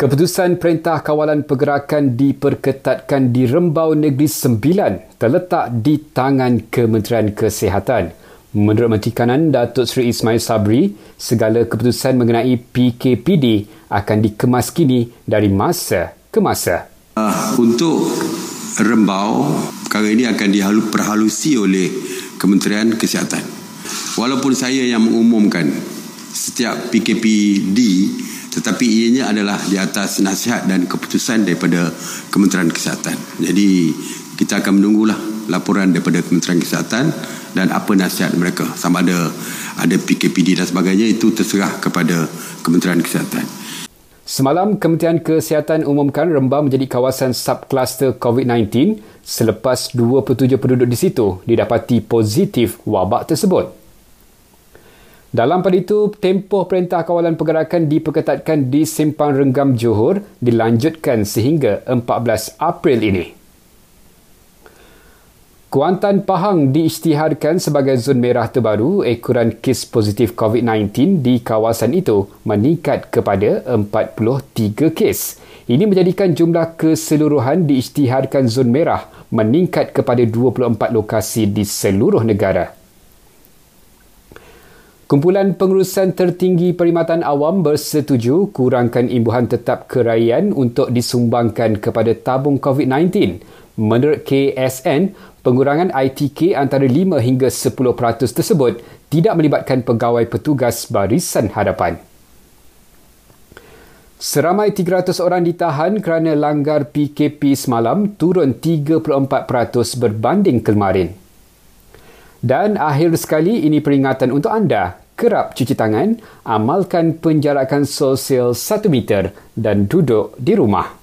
Keputusan Perintah Kawalan Pergerakan diperketatkan di Rembau Negeri Sembilan terletak di tangan Kementerian Kesihatan. Menurut Menteri Kanan Datuk Seri Ismail Sabri, segala keputusan mengenai PKPD akan dikemas kini dari masa ke masa. Uh, untuk Rembau, perkara ini akan diperhalusi oleh Kementerian Kesihatan. Walaupun saya yang mengumumkan setiap PKPD tetapi ianya adalah di atas nasihat dan keputusan daripada Kementerian Kesihatan. Jadi kita akan menunggulah laporan daripada Kementerian Kesihatan dan apa nasihat mereka sama ada ada PKPD dan sebagainya itu terserah kepada Kementerian Kesihatan. Semalam Kementerian Kesihatan umumkan Rembang menjadi kawasan subkluster COVID-19 selepas 27 penduduk di situ didapati positif wabak tersebut. Dalam pada itu, tempoh Perintah Kawalan Pergerakan diperketatkan di Simpang Renggam Johor dilanjutkan sehingga 14 April ini. Kuantan Pahang diisytiharkan sebagai zon merah terbaru ekoran kes positif COVID-19 di kawasan itu meningkat kepada 43 kes. Ini menjadikan jumlah keseluruhan diisytiharkan zon merah meningkat kepada 24 lokasi di seluruh negara. Kumpulan Pengurusan Tertinggi Perkhidmatan Awam bersetuju kurangkan imbuhan tetap keraian untuk disumbangkan kepada tabung COVID-19. Menurut KSN, pengurangan ITK antara 5 hingga 10% tersebut tidak melibatkan pegawai petugas barisan hadapan. Seramai 300 orang ditahan kerana langgar PKP semalam turun 34% berbanding kemarin. Dan akhir sekali ini peringatan untuk anda. Kerap cuci tangan, amalkan penjarakan sosial 1 meter dan duduk di rumah.